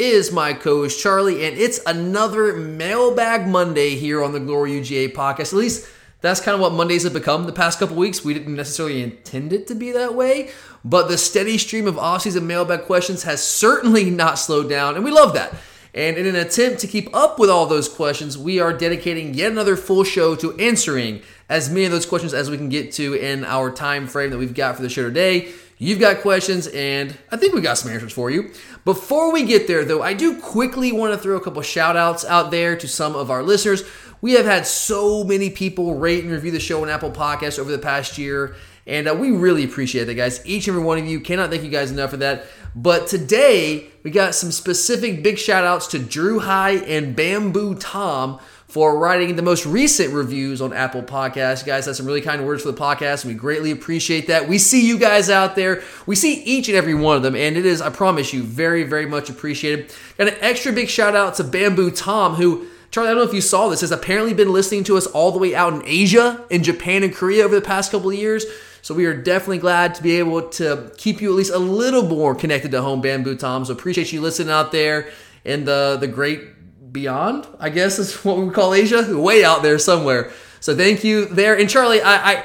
is my co-host Charlie, and it's another Mailbag Monday here on the Glory UGA podcast. At least that's kind of what Mondays have become the past couple weeks. We didn't necessarily intend it to be that way, but the steady stream of off-season mailbag questions has certainly not slowed down, and we love that. And in an attempt to keep up with all those questions, we are dedicating yet another full show to answering as many of those questions as we can get to in our time frame that we've got for the show today. You've got questions, and I think we got some answers for you. Before we get there, though, I do quickly want to throw a couple shout outs out there to some of our listeners. We have had so many people rate and review the show on Apple Podcasts over the past year, and uh, we really appreciate that, guys. Each and every one of you cannot thank you guys enough for that. But today, we got some specific big shout outs to Drew High and Bamboo Tom for writing the most recent reviews on Apple Podcasts. You guys had some really kind words for the podcast, and we greatly appreciate that. We see you guys out there. We see each and every one of them, and it is, I promise you, very, very much appreciated. Got an extra big shout out to Bamboo Tom, who Charlie, I don't know if you saw this, has apparently been listening to us all the way out in Asia, in Japan and Korea over the past couple of years. So we are definitely glad to be able to keep you at least a little more connected to home, Bamboo Tom. So appreciate you listening out there in the the great beyond, I guess is what we call Asia, way out there somewhere. So thank you there. And Charlie, I, I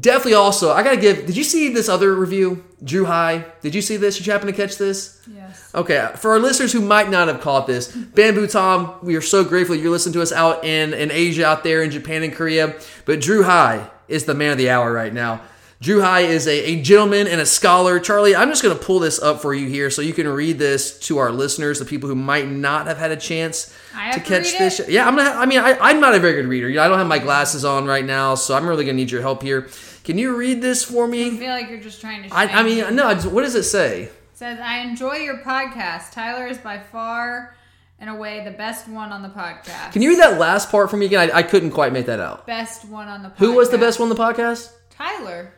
definitely also I gotta give. Did you see this other review, Drew High? Did you see this? Did you happen to catch this? Yes. Okay, for our listeners who might not have caught this, Bamboo Tom, we are so grateful you're listening to us out in, in Asia, out there in Japan and Korea. But Drew High is the man of the hour right now. Drew High is a, a gentleman and a scholar. Charlie, I'm just going to pull this up for you here so you can read this to our listeners, the people who might not have had a chance to to catch this. it? Yeah, I'm gonna. I mean, I, I'm not a very good reader. You know, I don't have my glasses on right now, so I'm really gonna need your help here. Can you read this for me? I feel like you're just trying to. I, I mean, no. What does it say? It says I enjoy your podcast. Tyler is by far, in a way, the best one on the podcast. Can you read that last part for me again? I, I couldn't quite make that out. Best one on the. podcast. Who was the best one on the podcast? Tyler.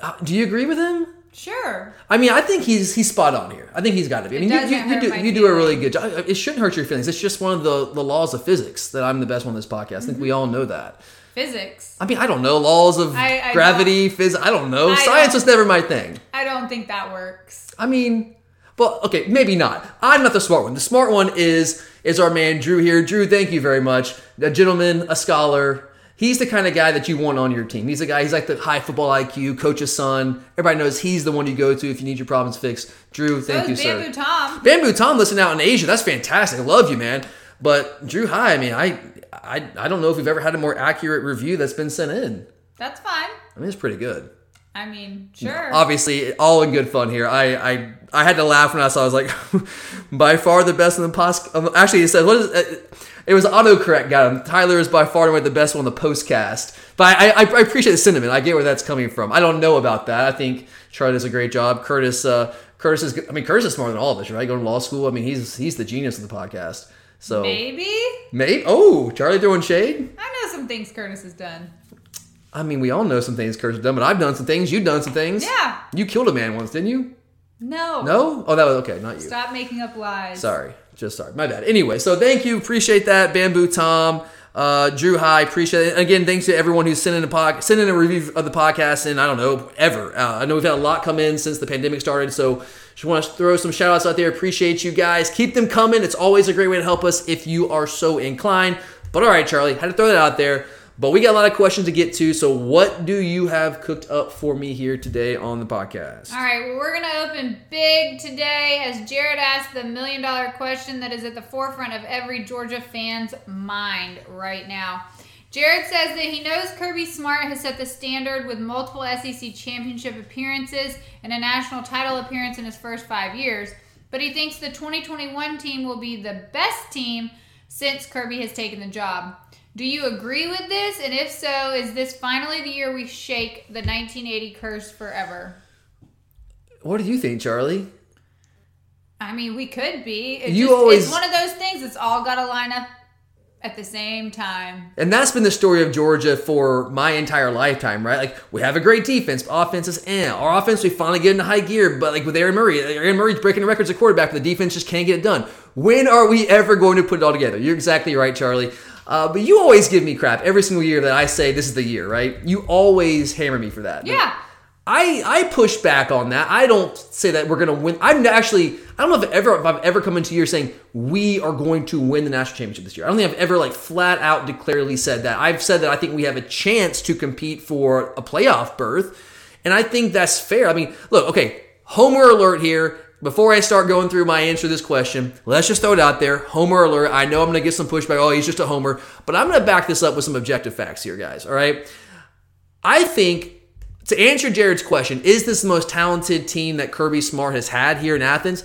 Uh, Do you agree with him? Sure. I mean, I think he's he's spot on here. I think he's got to be. I mean, you, you, you do you do a really good job. It shouldn't hurt your feelings. It's just one of the, the laws of physics that I'm the best one on this podcast. I think we all know that. Physics. I mean, I don't know laws of I- I gravity, physics. I don't know. I Science don't- was never my thing. I don't think that works. I mean, well, okay, maybe not. I'm not the smart one. The smart one is is our man Drew here. Drew, thank you very much. A gentleman, a scholar. He's the kind of guy that you want on your team. He's the guy. He's like the high football IQ, coach's son. Everybody knows he's the one you go to if you need your problems fixed. Drew, thank so you, is sir. Bamboo Tom. Bamboo Tom listening out in Asia. That's fantastic. I love you, man. But Drew High, I mean, I, I, I don't know if we've ever had a more accurate review that's been sent in. That's fine. I mean, it's pretty good. I mean, sure. Obviously, all in good fun here. I, I, I had to laugh when I saw. I was like, by far the best in the post. Um, actually, it says what is it? It was autocorrect got him. Tyler is by far and away the best one on the postcast. But I, I, I appreciate the sentiment. I get where that's coming from. I don't know about that. I think Charlie does a great job. Curtis, uh, Curtis is. I mean, Curtis is smarter than all of us, right? Going to law school. I mean, he's he's the genius of the podcast. So Maybe. maybe. Oh, Charlie throwing shade. I know some things Curtis has done. I mean, we all know some things Curtis has done, but I've done some things. You've done some things. Yeah. You killed a man once, didn't you? No. No. Oh, that was okay. Not you. Stop making up lies. Sorry. Just sorry, my bad. Anyway, so thank you, appreciate that, Bamboo Tom, uh, Drew High, appreciate it. Again, thanks to everyone who's sending a pod, sending a review of the podcast, and I don't know ever. Uh, I know we've had a lot come in since the pandemic started, so just want to throw some shout outs out there. Appreciate you guys. Keep them coming. It's always a great way to help us if you are so inclined. But all right, Charlie, had to throw that out there. But we got a lot of questions to get to. So, what do you have cooked up for me here today on the podcast? All right, well, we're going to open big today as Jared asked the million dollar question that is at the forefront of every Georgia fan's mind right now. Jared says that he knows Kirby Smart has set the standard with multiple SEC championship appearances and a national title appearance in his first five years, but he thinks the 2021 team will be the best team since Kirby has taken the job. Do you agree with this? And if so, is this finally the year we shake the 1980 curse forever? What do you think, Charlie? I mean, we could be. It You just, always- It's one of those things. It's all got to line up at the same time. And that's been the story of Georgia for my entire lifetime, right? Like we have a great defense, but offense is eh. Our offense we finally get into high gear, but like with Aaron Murray, Aaron Murray's breaking the records at quarterback, but the defense just can't get it done. When are we ever going to put it all together? You're exactly right, Charlie. Uh, but you always give me crap every single year that I say this is the year, right? You always hammer me for that. Yeah. I I push back on that. I don't say that we're gonna win. I'm actually I don't know if ever if I've ever come into a year saying we are going to win the national championship this year. I don't think I've ever like flat out declaredly said that. I've said that I think we have a chance to compete for a playoff berth, and I think that's fair. I mean, look, okay, Homer alert here. Before I start going through my answer to this question, let's just throw it out there. Homer alert. I know I'm going to get some pushback. Oh, he's just a homer. But I'm going to back this up with some objective facts here, guys. All right. I think to answer Jared's question, is this the most talented team that Kirby Smart has had here in Athens?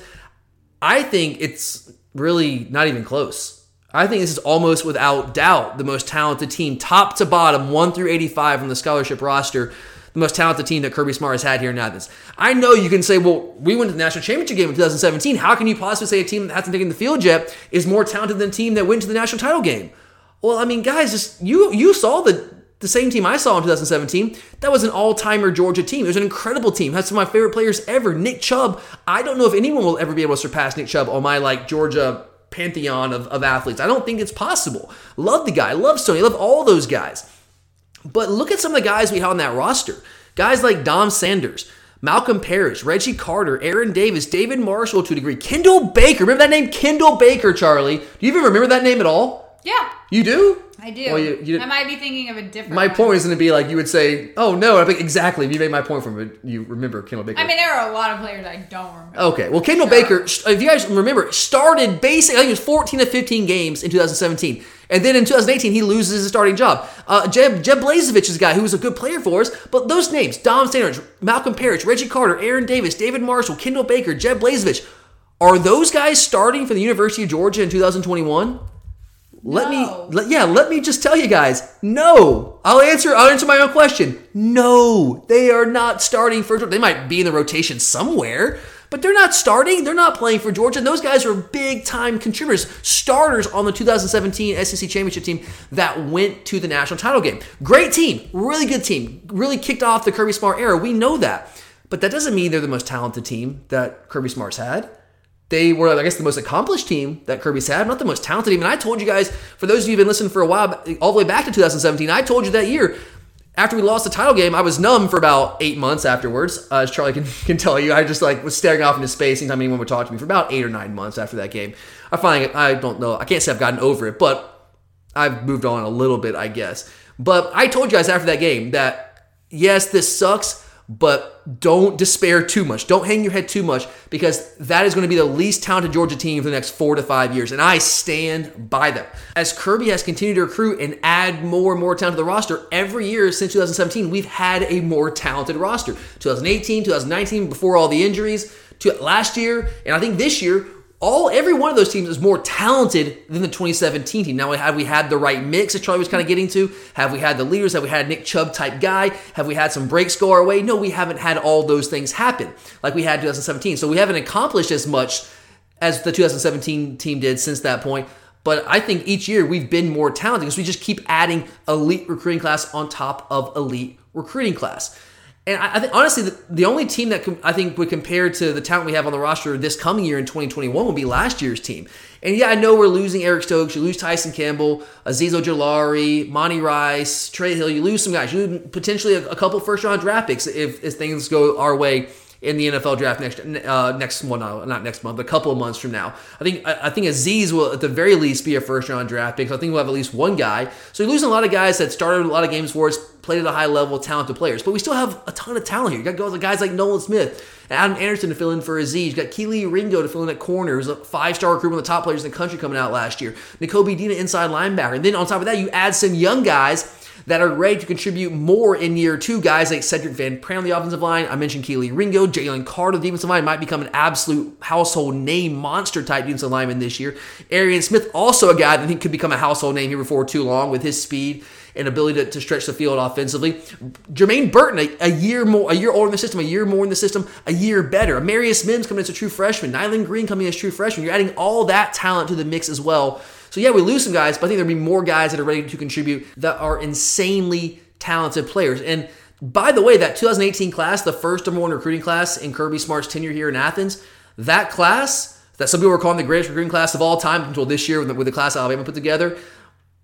I think it's really not even close. I think this is almost without doubt the most talented team, top to bottom, 1 through 85 on the scholarship roster, the most talented team that Kirby Smart has had here in Athens. I know you can say, well, we went to the national championship game in 2017. How can you possibly say a team that hasn't taken the field yet is more talented than a team that went to the national title game? Well, I mean, guys, just you you saw the the same team I saw in 2017. That was an all-timer Georgia team. It was an incredible team. Had some of my favorite players ever. Nick Chubb. I don't know if anyone will ever be able to surpass Nick Chubb on my like Georgia pantheon of, of athletes. I don't think it's possible. Love the guy. Love Sony. Love all those guys. But look at some of the guys we had on that roster. Guys like Dom Sanders, Malkom Parrish, Reggie Carter, Aaron Davis, David Marshall to a degree, Kendall Baker. Remember that name? Kendall Baker, Charlie. Do you even remember that name at all? Yeah, You do? I do. Well, you- you- I might be thinking of a different. My point is going to be like you would say, "Oh no!" I think exactly. You made my point from it. You remember Kendall Baker. I mean, there are a lot of players I don't remember. Okay, well, Kendall Sure. Baker, if you guys remember, started basically, I think it was 14 to 15 games in 2017. And then in 2018, he loses his starting job. Uh, Jeb, Jeb Blazevich is a guy who was a good player for us, but those names, Dom Sanders, Malkom Parrish, Reggie Carter, Aaron Davis, David Marshall, Kendall Baker, Jeb Blazevich, are those guys starting for the University of Georgia in 2021? Let No. me, let, yeah, let me just tell you guys, no. I'll answer, I'll answer my own question. No, they are not starting for Georgia. They might be in the rotation somewhere, but they're not starting. They're not playing for Georgia. And those guys are big time contributors, starters on the 2017 SEC championship team that went to the national title game. Great team, really good team, really kicked off the Kirby Smart era. We know that. But that doesn't mean they're the most talented team that Kirby Smart's had. They were, I guess, the most accomplished team that Kirby's had, not the most talented. And I told you guys, for those of you who've been listening for a while, all the way back to 2017, I told you that year, after we lost the title game, I was numb for about eight months afterwards. Uh, as Charlie can, can tell you, I just like was staring off into space anytime anyone would talk to me for about eight or nine months after that game. I finally, I don't know, I can't say I've gotten over it, but I've moved on a little bit, I guess. But I told you guys after that game that yes, this sucks, but don't despair too much. Don't hang your head too much because that is going to be the least talented Georgia team for the next four to five years. And I stand by them. As Kirby has continued to recruit and add more and more talent to the roster, every year since 2017, we've had a more talented roster. 2018, 2019, before all the injuries, to last year, and I think this year, all every one of those teams is more talented than the 2017 team. Now, have we had the right mix? That Charlie was kind of getting to. Have we had the leaders? Have we had a Nick Chubb type guy? Have we had some breaks go our way? No, we haven't had all those things happen like we had 2017. So we haven't accomplished as much as the 2017 team did since that point. But I think each year we've been more talented because we just keep adding elite recruiting class on top of elite recruiting class. And I, I think honestly, the, the only team that com- I think would compare to the talent we have on the roster this coming year in 2021 would be last year's team. And yeah, I know we're losing Eric Stokes, you lose Tyson Campbell, Azeez Ojulari, Monty Rice, Trey Hill. You lose some guys. You lose potentially a, a couple first round draft picks if, if things go our way in the NFL draft next uh, next one, well, not next month, but a couple of months from now. I think I, I think Azeez will at the very least be a first round draft pick. So I think we'll have at least one guy. So you're losing a lot of guys that started a lot of games for us, played at a high level, talented players. But we still have a ton of talent here. You got guys like Nolan Smith, Adam Anderson to fill in for Azeez. You got Kelee Ringo to fill in at corner, who's a five star recruit, one of the top players in the country coming out last year. Nakobe Dean inside linebacker. And then on top of that, you add some young guys that are ready to contribute more in year two. Guys like Sedrick Van Pran on the offensive line. I mentioned Kelee Ringo, Jalen Carter, the defensive line might become an absolute household name monster type defensive lineman this year. Arian Smith, also a guy that I think could become a household name here before too long with his speed and ability to, to stretch the field offensively. Jermaine Burton, a, a, year more, a year older in the system, a year more in the system, a year better. Marius Mims coming as a true freshman. Nyland Green coming as a true freshman. You're adding all that talent to the mix as well. So yeah, we lose some guys, but I think there'll be more guys that are ready to contribute that are insanely talented players. And by the way, that 2018 class, the first number one recruiting class in Kirby Smart's tenure here in Athens, that class that some people were calling the greatest recruiting class of all time until this year with the, with the class Alabama put together,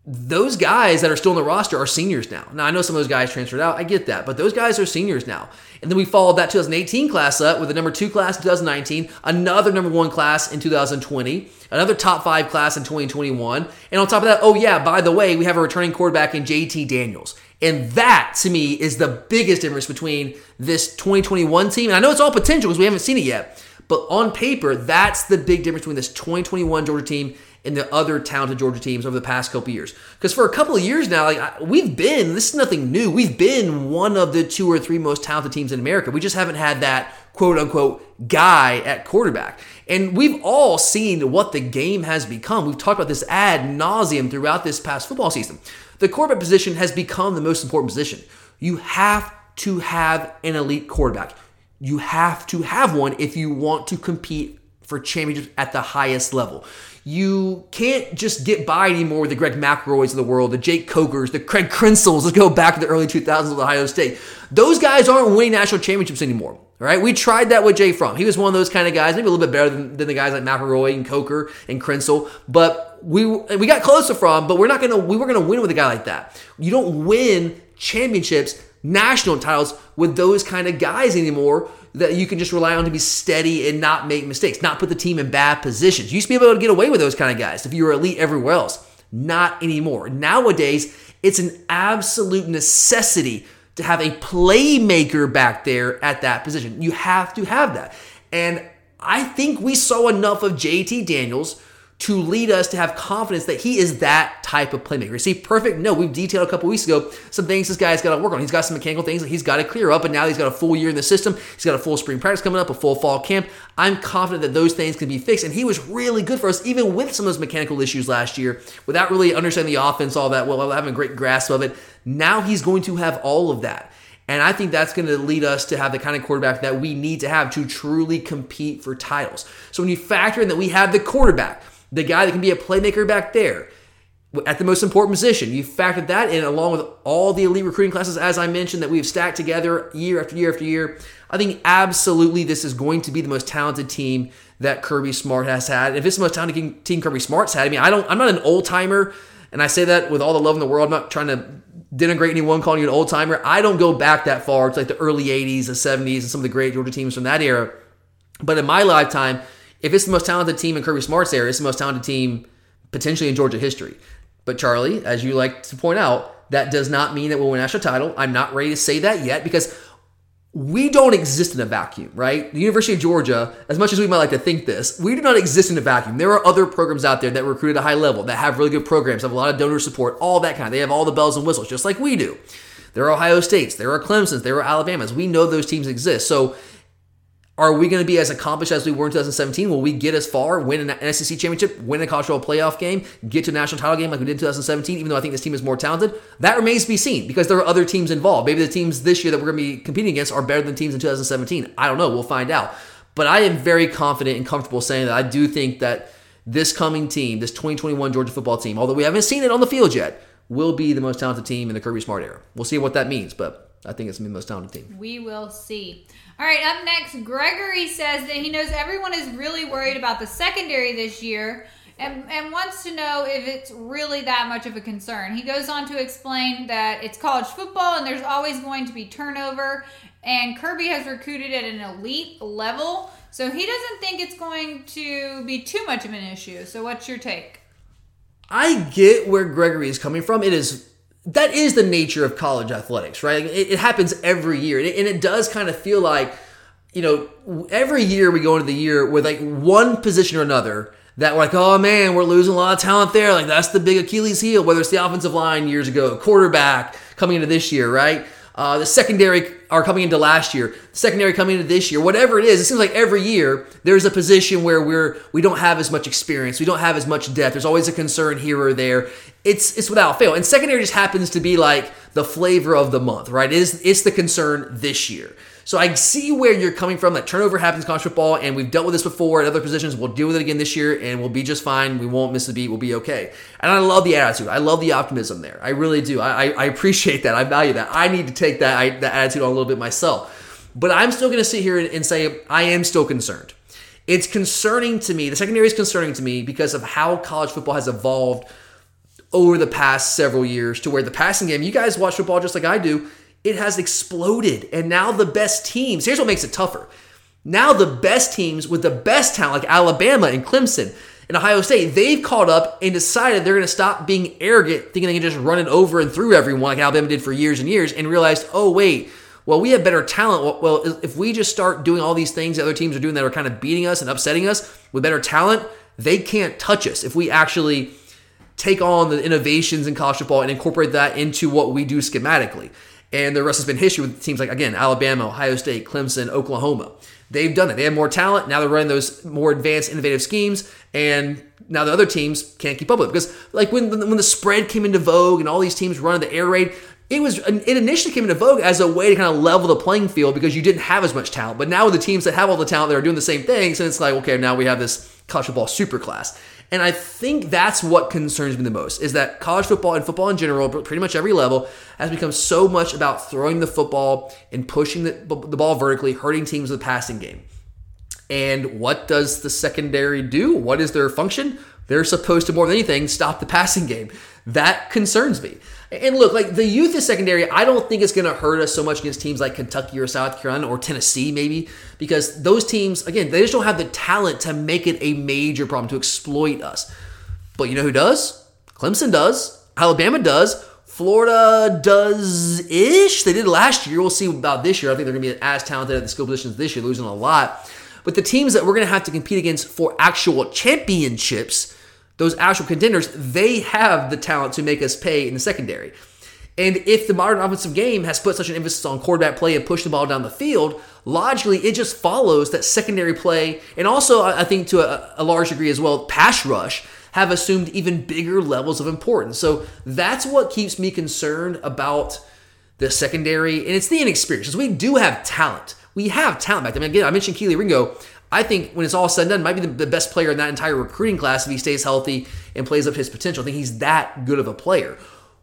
those guys that are still in the roster are seniors now. Now, I know some of those guys transferred out. I get that. But those guys are seniors now. And then we followed that 2018 class up with a number two class in 2019, another number one class in 2020, another top five class in 2021. And on top of that, oh, yeah, by the way, we have a returning quarterback in JT Daniels. And that, to me, is the biggest difference between this 2021 team. And I know it's all potential because we haven't seen it yet. But on paper, that's the big difference between this 2021 Georgia team and the other talented Georgia teams over the past couple years. Because for a couple of years now, like we've been, this is nothing new. We've been one of the two or three most talented teams in America. We just haven't had that quote unquote guy at quarterback. And we've all seen what the game has become. We've talked about this ad nauseum throughout this past football season. The quarterback position has become the most important position. You have to have an elite quarterback. You have to have one if you want to compete for championships at the highest level. You can't just get by anymore with the Greg McElroys of the world, the Jake Cokers, the Craig Krenzels. Let's go back to the early 2000s with Ohio State. Those guys aren't winning national championships anymore. All right, we tried that with Jake Fromm. He was one of those kind of guys, maybe a little bit better than, than the guys like McElroy and Coker and Krenzel. But we we got close to Fromm, but we're not gonna we were gonna win with a guy like that. You don't win championships, national titles with those kind of guys anymore that you can just rely on to be steady and not make mistakes, not put the team in bad positions. You used to be able to get away with those kind of guys if you were elite everywhere else. Not anymore. Nowadays, it's an absolute necessity to have a playmaker back there at that position. You have to have that. And I think we saw enough of JT Daniels to lead us to have confidence that he is that type of playmaker. Is he perfect? No, we've detailed a couple weeks ago some things this guy's got to work on. He's got some mechanical things that he's got to clear up, and now he's got a full year in the system. He's got a full spring practice coming up, a full fall camp. I'm confident that those things can be fixed, and he was really good for us, even with some of those mechanical issues last year, without really understanding the offense all that well, having a great grasp of it. Now he's going to have all of that. And I think that's going to lead us to have the kind of quarterback that we need to have to truly compete for titles. So when you factor in that we have the quarterback, the guy that can be a playmaker back there at the most important position. You factored that in along with all the elite recruiting classes, as I mentioned, that we've stacked together year after year after year. I think absolutely this is going to be the most talented team that Kirby Smart has had. If it's the most talented team Kirby Smart's had, I mean, I don't, I'm not an old timer, and I say that with all the love in the world. I'm not trying to denigrate anyone calling you an old timer. I don't go back that far to like the early 80s, the 70s, and some of the great Georgia teams from that era. But in my lifetime, if it's the most talented team in Kirby Smart's area, it's the most talented team potentially in Georgia history. But Charlie, as you like to point out, that does not mean that we'll win a national title. I'm not ready to say that yet because we don't exist in a vacuum, right? The University of Georgia, as much as we might like to think this, we do not exist in a vacuum. There are other programs out there that recruit at a high level, that have really good programs, have a lot of donor support, all that kind. They have all the bells and whistles, just like we do. There are Ohio States, there are Clemson's, there are Alabamas. We know those teams exist. So are we going to be as accomplished as we were in 2017? Will we get as far, win an SEC championship, win a college football playoff game, get to a national title game like we did in 2017, even though I think this team is more talented? That remains to be seen because there are other teams involved. Maybe the teams this year that we're going to be competing against are better than teams in 2017. I don't know. We'll find out. But I am very confident and comfortable saying that I do think that this coming team, this 2021 Georgia football team, although we haven't seen it on the field yet, will be the most talented team in the Kirby Smart era. We'll see what that means, but I think it's gonna be the most talented team. We will see. All right, up next, Gregory says that he knows everyone is really worried about the secondary this year and, and wants to know if it's really that much of a concern. He goes on to explain that it's college football and there's always going to be turnover, and Kirby has recruited at an elite level, so he doesn't think it's going to be too much of an issue. So, what's your take? I get where Gregory is coming from. It is that is the nature of college athletics, right? It, it happens every year, and it, and it does kind of feel like, you know, every year we go into the year with like one position or another that we're like, oh man, we're losing a lot of talent there. Like that's the big Achilles heel. Whether it's the offensive line years ago, quarterback coming into this year, right? Uh, the secondary are coming into last year, the secondary coming into this year, whatever it is. It seems like every year there's a position where we're we don't have as much experience, we don't have as much depth. There's always a concern here or there. It's it's without fail, and secondary just happens to be like the flavor of the month, right? It is it's the concern this year. So I see where you're coming from. That turnover happens in college football, and we've dealt with this before at other positions. We'll deal with it again this year, and we'll be just fine. We won't miss a beat. We'll be okay. And I love the attitude. I love the optimism there. I really do. I, I, appreciate that. I value that. I need to take that, I, that attitude on a little bit myself. But I'm still going to sit here and, and say I am still concerned. It's concerning to me. The secondary is concerning to me because of how college football has evolved over the past several years to where the passing game, you guys watch football just like I do, it has exploded. And now the best teams, here's what makes it tougher. Now the best teams with the best talent, like Alabama and Clemson and Ohio State, they've caught up and decided they're going to stop being arrogant, thinking they can just run it over and through everyone like Alabama did for years and years, and realized, oh, wait, well, we have better talent. Well, if we just start doing all these things the other teams are doing that are kind of beating us and upsetting us with better talent, they can't touch us if we actually take on the innovations in college football and incorporate that into what we do schematically. And the rest has been history with teams like, again, Alabama, Ohio State, Clemson, Oklahoma. They've done it. They have more talent. Now they're running those more advanced, innovative schemes. And now the other teams can't keep up with it. Because, like, when, when the spread came into vogue and all these teams running the air raid, it was it initially came into vogue as a way to kind of level the playing field because you didn't have as much talent. But now with the teams that have all the talent they're doing the same things, and it's like, okay, now we have this college football super class. And I think that's what concerns me the most is that college football and football in general, pretty much every level, has become so much about throwing the football and pushing the, the ball vertically, hurting teams with the passing game. And what does the secondary do? What is their function? They're supposed to, more than anything, stop the passing game. That concerns me. And look, like the youth is secondary, I don't think it's going to hurt us so much against teams like Kentucky or South Carolina or Tennessee, maybe, because those teams, again, they just don't have the talent to make it a major problem to exploit us. But you know who does? Clemson does. Alabama does. Florida does ish. They did last year. We'll see about this year. I think they're going to be as talented at the skill positions this year, losing a lot. But the teams that we're going to have to compete against for actual championships, those actual contenders, they have the talent to make us pay in the secondary. And if the modern offensive game has put such an emphasis on quarterback play and push the ball down the field, logically it just follows that secondary play, and also I think to a, a large degree as well, pass rush have assumed even bigger levels of importance. So that's what keeps me concerned about the secondary, and it's the inexperience. We do have talent. We have talent back there. I mean, again, I mentioned Kelee Ringo. I think when it's all said and done, might be the, the best player in that entire recruiting class if he stays healthy and plays up his potential. I think he's that good of a player.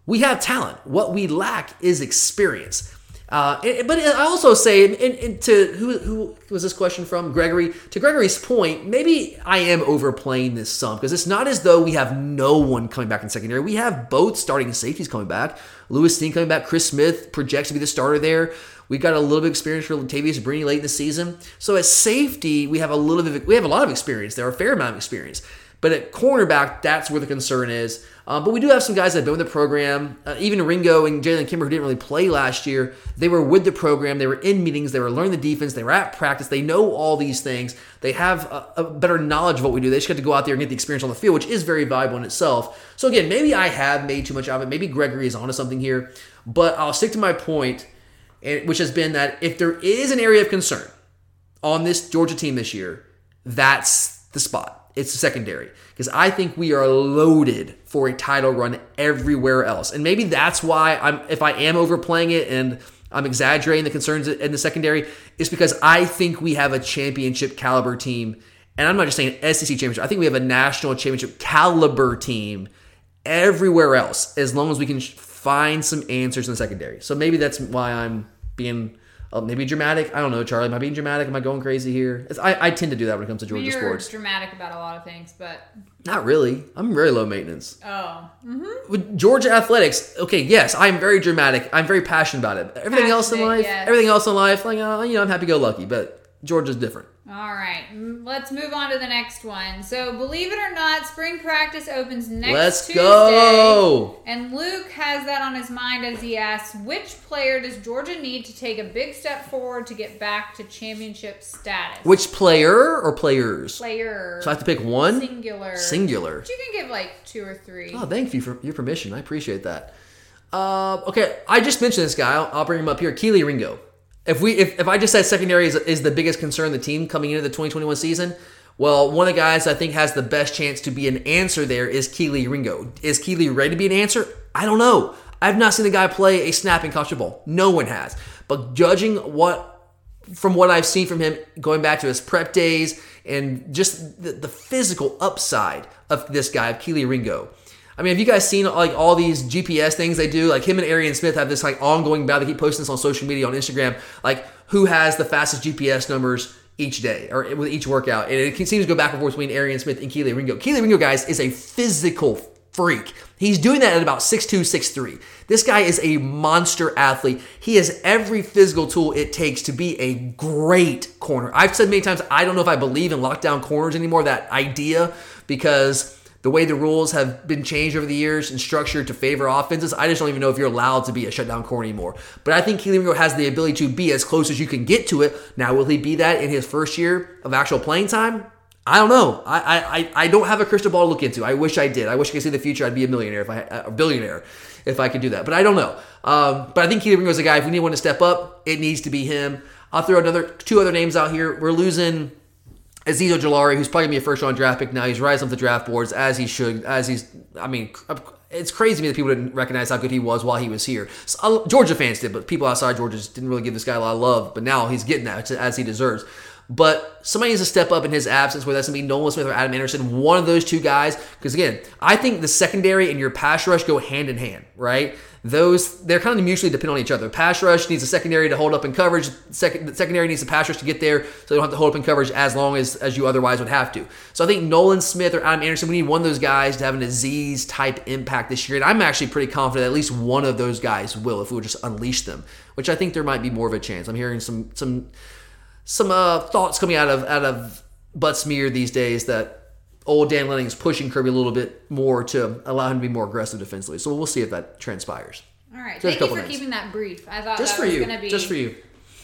We have talent. What we lack is experience. Uh, but I also say, and, and to who, who was this question from? Gregory. To Gregory's point, maybe I am overplaying this some because it's not as though we have no one coming back in secondary. We have both starting safeties coming back. Lewis Cine coming back. Chris Smith projects to be the starter there. We got a little bit of experience for Latavius Brini late in the season. So at safety, we have a little bit. Of, we have a lot of experience there, a fair amount of experience. But at cornerback, that's where the concern is. Uh, but we do have some guys that have been with the program. Uh, even Ringo and Jalen Kimber, who didn't really play last year, they were with the program. They were in meetings. They were learning the defense. They were at practice. They know all these things. They have a, a better knowledge of what we do. They just got to go out there and get the experience on the field, which is very valuable in itself. So again, maybe I have made too much of it. Maybe Gregory is onto something here. But I'll stick to my point, which has been that if there is an area of concern on this Georgia team this year, that's the spot. It's the secondary because I think we are loaded for a title run everywhere else. And maybe that's why I'm if I am overplaying it and I'm exaggerating the concerns in the secondary, it's because I think we have a championship caliber team. And I'm not just saying SEC championship. I think we have a national championship caliber team everywhere else as long as we can find some answers in the secondary. So maybe that's why I'm being uh, maybe dramatic. I don't know, Charlie. Am I being dramatic? Am I going crazy here? It's, I, I tend to do that when it comes to Georgia you're sports. dramatic about a lot of things, but Not really. I'm very low maintenance. oh, With Georgia athletics, okay, yes, I'm very dramatic. I'm very passionate about it. Everything else in life, yes. everything else in life, like uh, you know, I'm happy go lucky. But Georgia's different. all right. Let's move on to the next one. So, believe it or not, spring practice opens next Let's Tuesday. go. And Luke has that on his mind as he asks, which player does Georgia need to take a big step forward to get back to championship status? Which player or players? player? So I have to pick one. Singular. Singular. But you can give like two or three. Oh, thank you for your permission. I appreciate that. Uh, okay, I just mentioned this guy. I'll, I'll bring him up here. Kelee Ringo. If we, if, if I just said secondary is, is the biggest concern the team coming into the 2021 season, well, one of the guys I think has the best chance to be an answer there is Kelee Ringo. Is Kelee ready to be an answer? I don't know. I've not seen the guy play a snap in college football. No one has. But judging what from what I've seen from him going back to his prep days and just the, the physical upside of this guy, of Kelee Ringo. I mean, have you guys seen like all these GPS things they do? Like him and Arian Smith have this like ongoing battle. They keep posting this on social media on Instagram. Like who has the fastest GPS numbers each day or with each workout? And it seems to go back and forth between Arian Smith and Kelee Ringo. Kelee Ringo, guys, is a physical freak. He's doing that at about 6'2, 6'3. This guy is a monster athlete. He has every physical tool it takes to be a great corner. I've said many times, I don't know if I believe in lockdown corners anymore, that idea, because the way the rules have been changed over the years and structured to favor offenses, I just don't even know if you're allowed to be a shutdown corner anymore. But I think Kelee Ringo has the ability to be as close as you can get to it. Now, will he be that in his first year of actual playing time? I don't know. I, I I- don't have a crystal ball to look into. I wish I did. I wish I could see the future. I'd be a millionaire if I a billionaire if I could do that. But I don't know. Um, but I think Kelee Ringo's a guy. If we need one to step up, it needs to be him. I'll throw another two other names out here. We're losing Azeez Ojulari, who's probably gonna be a first round draft pick now. He's rising up the draft boards as he should. As he's, I mean, it's crazy to me that people didn't recognize how good he was while he was here. So, uh, Georgia fans did, but people outside Georgia just didn't really give this guy a lot of love. But now he's getting that as he deserves. But somebody needs to step up in his absence, whether that's going to be Nolan Smith or Adam Anderson, one of those two guys. Because again, I think the secondary and your pass rush go hand in hand, right? Those they're kind of mutually dependent on each other. Pass rush needs a secondary to hold up in coverage. Second, the secondary needs a pass rush to get there, so they don't have to hold up in coverage as long as as you otherwise would have to. So I think Nolan Smith or Adam Anderson, we need one of those guys to have an Azeez type impact this year, and I'm actually pretty confident at least one of those guys will if we would just unleash them. Which I think there might be more of a chance. I'm hearing some some some uh, thoughts coming out of out of Butts-Mehre these days that old Dan Lanning's pushing Kirby a little bit more to allow him to be more aggressive defensively. So we'll see if that transpires. All right. Just Thank you for names. keeping that brief. I thought Just that for was you. going to be Just for you.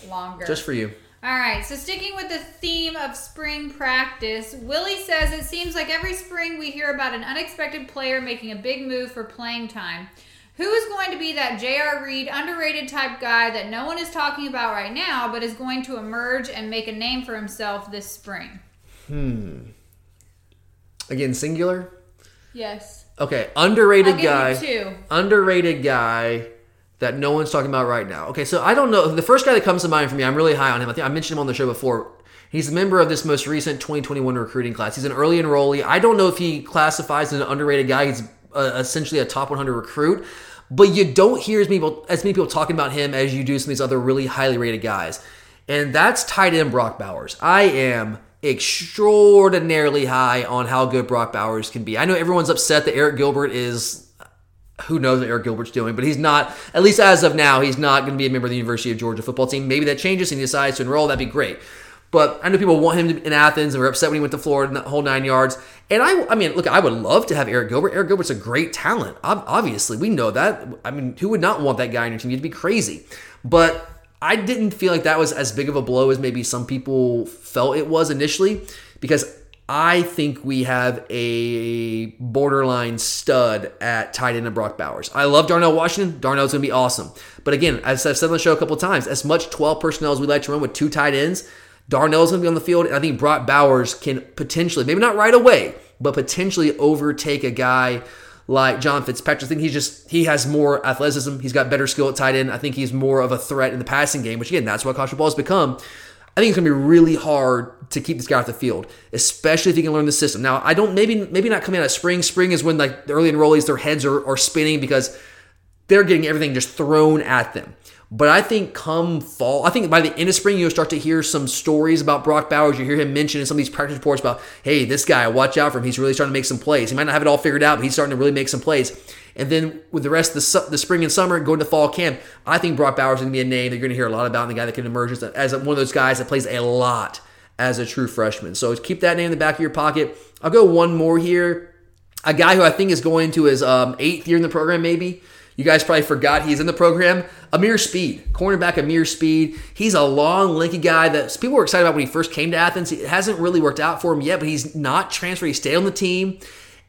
longer. Just for you. All right, so sticking with the theme of spring practice, Willie says it seems like every spring we hear about an unexpected player making a big move for playing time. Who is going to be that J.R. Reed underrated type guy that no one is talking about right now, but is going to emerge and make a name for himself this spring? Hmm. Again, singular. Yes. Okay, underrated guy. two. Underrated guy that no one's talking about right now. Okay, so I don't know. The first guy that comes to mind for me, I'm really high on him. I think I mentioned him on the show before. He's a member of this most recent 2021 recruiting class. He's an early enrollee. I don't know if he classifies as an underrated guy. He's uh, essentially a top 100 recruit, but you don't hear as many people as many people talking about him as you do some of these other really highly rated guys. And that's tight end Brock Bowers. I am extraordinarily high on how good Brock Bowers can be. I know everyone's upset that Arik Gilbert is who knows what Arik Gilbert's doing, but he's not, at least as of now, he's not going to be a member of the University of Georgia football team. Maybe that changes and he decides to enroll. That'd be great. But I know people want him to, in Athens and were upset when he went to Florida and the whole nine yards. And I, I mean, look, I would love to have Arik Gilbert. Arik Gilbert's a great talent. Obviously, we know that. I mean, who would not want that guy on your team? You'd be crazy. But I didn't feel like that was as big of a blow as maybe some people felt it was initially because I think we have a borderline stud at tight end of Brock Bowers. I love Darnell Washington. Darnell's going to be awesome. But again, as I've said on the show a couple times, as much 12 personnel as we like to run with two tight ends, Darnell's going to be on the field. And I think Brock Bowers can potentially, maybe not right away, but potentially overtake a guy like John Fitzpatrick. I think he's just he has more athleticism. He's got better skill at tight end. I think he's more of a threat in the passing game, which again, that's what college football has become. I think it's going to be really hard to keep this guy off the field, especially if he can learn the system. Now, I don't maybe maybe not coming out of spring. Spring is when like the early enrollees, their heads are, are spinning because they're getting everything just thrown at them. But I think come fall, I think by the end of spring, you'll start to hear some stories about Brock Bowers. You hear him mention in some of these practice reports about, hey, this guy, watch out for him. He's really starting to make some plays. He might not have it all figured out, but he's starting to really make some plays. And then with the rest of the, su- the spring and summer, going to fall camp, I think Brock Bowers is going to be a name that you're going to hear a lot about and the guy that can emerge as, as one of those guys that plays a lot as a true freshman. So keep that name in the back of your pocket. I'll go one more here. A guy who I think is going to his um, eighth year in the program, maybe. You guys probably forgot he's in the program. Ameer Speed, cornerback Ameer Speed. He's a long, lanky guy that people were excited about when he first came to Athens. It hasn't really worked out for him yet, but he's not transferred. He stayed on the team.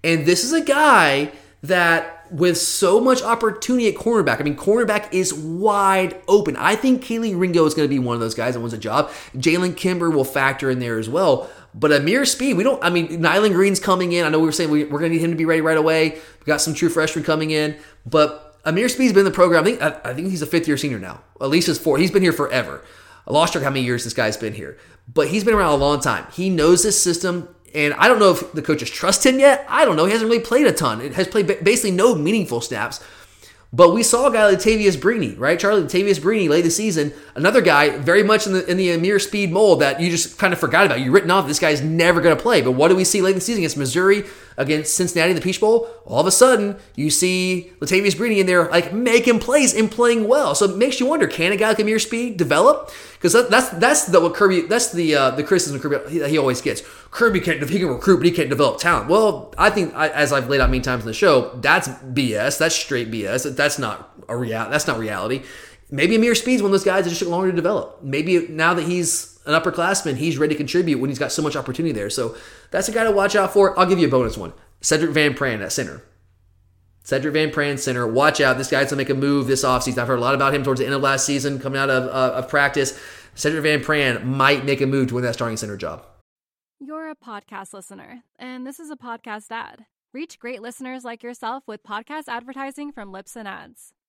And this is a guy that with so much opportunity at cornerback, I mean, cornerback is wide open. I think Kelee Ringo is going to be one of those guys that wants a job. Jalen Kimber will factor in there as well. But Ameer Speed, we don't, I mean, Nyland Green's coming in. I know we were saying we, are going to need him to be ready right away. We got some true freshmen coming in. But Ameer Speed's been in the program. I think, I, I think he's a fifth year senior now. At least his four. He's been here forever. I lost track how many years this guy's been here. But he's been around a long time. He knows this system. And I don't know if the coaches trust him yet. I don't know. He hasn't really played a ton. It has played basically no meaningful snaps. But we saw a guy like Latavius Brini, right? Charlie Latavius Brini late the season, another guy very much in the in the Ameer Speed mold that you just kind of forgot about. You written off this guy's never going to play. But what do we see late in the season against Missouri, against Cincinnati in the Peach Bowl? All of a sudden, you see Latavius Brini in there like making plays and playing well. So it makes you wonder: Can a guy like Ameer Speed develop? Because that, that's that's the what Kirby that's the uh, the criticism Kirby he, he always gets. Kirby can't he can recruit, but he can't develop talent. Well, I think I, as I've laid out many times in the show, that's BS. That's straight BS. That's not a real. That's not reality. Maybe Ameer Speed's one of those guys that just took longer to develop. Maybe now that he's an upperclassman, he's ready to contribute when he's got so much opportunity there. So that's a guy to watch out for. I'll give you a bonus one. Sedrick Van Pran at center. Sedrick Van Pran, center. Watch out. This guy's going to make a move this offseason. I've heard a lot about him towards the end of last season, coming out of, uh, of practice. Sedrick Van Pran might make a move to win that starting center job. You're a podcast listener, and this is a podcast ad. Reach great listeners like yourself with podcast advertising from Libsyn Ads.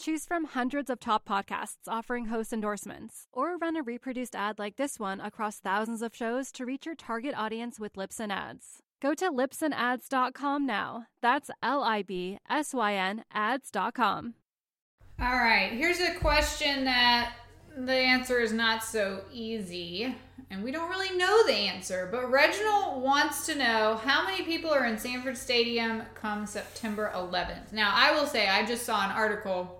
Choose from hundreds of top podcasts offering host endorsements, or run a reproduced ad like this one across thousands of shows to reach your target audience with Libsyn Ads. Go to libsynads.com now. That's L I B S Y N ads.com. All right, here's a question that the answer is not so easy, and we don't really know the answer, but Reginald wants to know how many people are in Sanford Stadium come September 11th. Now, I will say, I just saw an article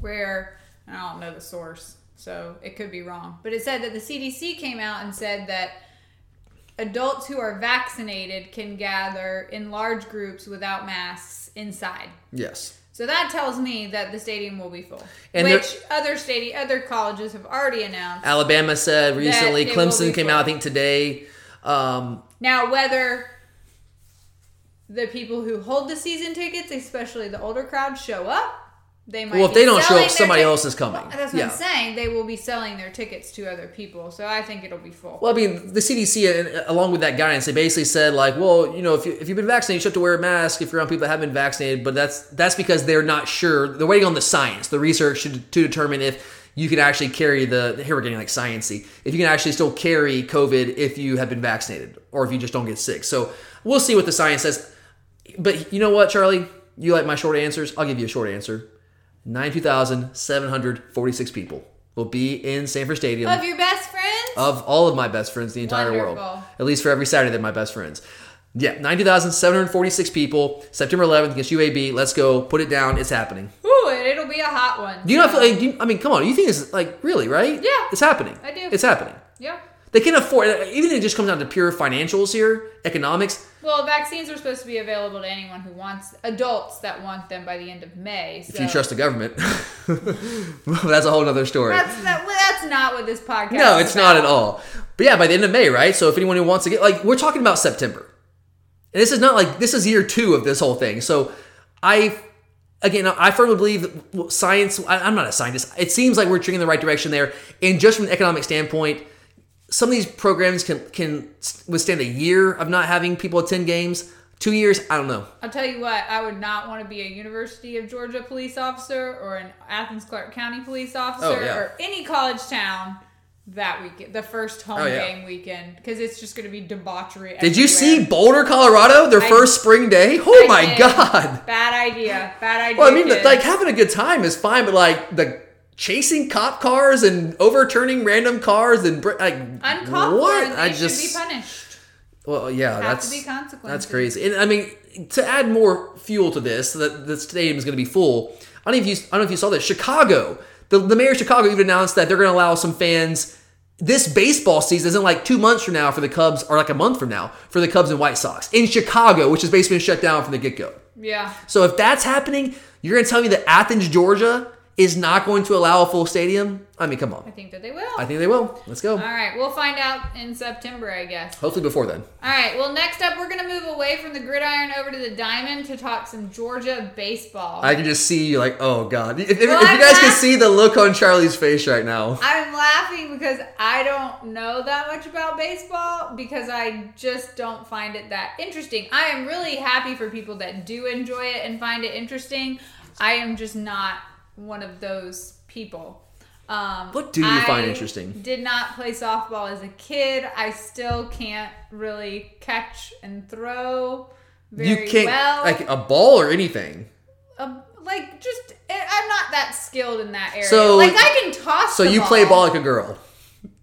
where I don't know the source, so it could be wrong. But it said that the CDC came out and said that adults who are vaccinated can gather in large groups without masks inside. Yes. So that tells me that the stadium will be full. And which other stadium, other colleges have already announced. Alabama said recently. Clemson came full. out, I think, today. Um, Now, whether the people who hold the season tickets, especially the older crowd, show up, they might. Well, if they don't show up, somebody tic- else is coming. Well, that's what Yeah. I'm saying. They will be selling their tickets to other people, so I think it'll be full. Well, I mean, the CDC, uh, along with that guidance, they basically said like, well, you know, if, you, if you've been vaccinated, you should have to wear a mask if you're around people that haven't been vaccinated. But that's that's because they're not sure. They're waiting on the science, the research to, to determine if you can actually carry the. Here we're getting like sciency If you can actually still carry COVID if you have been vaccinated, or if you just don't get sick. So we'll see what the science says. But you know what, Charlie? You like my short answers? I'll give you a short answer. 92,746 people will be in Sanford Stadium of your best friends. of all of my best friends the entire world. At least for every Saturday, they're my best friends. Yeah, 90,746 people, September 11th against UAB. Let's go. Put it down. It's happening. Ooh, it it'll be a hot one. Do you not feel like? You, I mean, come on. You think it's like really right? Yeah. it's happening. I do. It's happening. Yeah. They can afford. Even if it just comes down to pure financials here, economics. Well, vaccines are supposed to be available to anyone who wants adults that want them by the end of May. So If you trust the government, that's a whole other story. that's not, well, that's not what this podcast. No, it's not at all. But yeah, by the end of May, right? So if anyone who wants to get like we're talking about September. And this is not like this is year 2 of this whole thing. So I again, I firmly believe science I, I'm not a scientist. It seems like we're trending in the right direction there. And just from an economic standpoint, some of these programs can can withstand a year of not having people attend games. 2 years, I don't know. I'll tell you what, I would not want to be a University of Georgia police officer or an Athens Clarke County police officer Oh, yeah. or any college town that weekend, the first home Oh, yeah. game weekend, because it's just going to be debauchery. Did you see. Boulder, Colorado, their I- first spring day? Oh I my did. god. Bad idea. Bad idea. Well, I mean, kids. like having a good time is fine, but like the chasing cop cars and overturning random cars and br- like uncalled what? I should just be punished. well, yeah, that's to be consequences. that's crazy. And I mean, to add more fuel to this, so that the stadium is going to be full. I don't know if you I don't know if you saw this. Chicago, the the mayor of Chicago even announced that they're going to allow some fans. This baseball season isn't like two months from now for the Cubs, or like a month from now for the Cubs and White Sox in Chicago, which has basically been shut down from the get go. Yeah. So if that's happening, you're going to tell me that Athens, Georgia is not going to allow a full stadium? I mean, come on. I think that they will. I think they will. Let's go. All right, we'll find out in September, I guess. Hopefully before then. All right, well, next up, we're going to move away from the gridiron over to the diamond to talk some Georgia baseball. I can just see you like, oh god. If, Well, if you guys can see the look on Charlie's face right now. I'm laughing because I don't know that much about baseball because I just don't find it that interesting. I am really happy for people that do enjoy it and find it interesting. I am just not one of those people. Um, What do you find interesting? Did not play softball as a kid. I still can't really catch and throw very you can't well. like a ball or anything. Um, like just eh, I'm not that skilled in that area. So- like I can toss. So you play ball like a girl.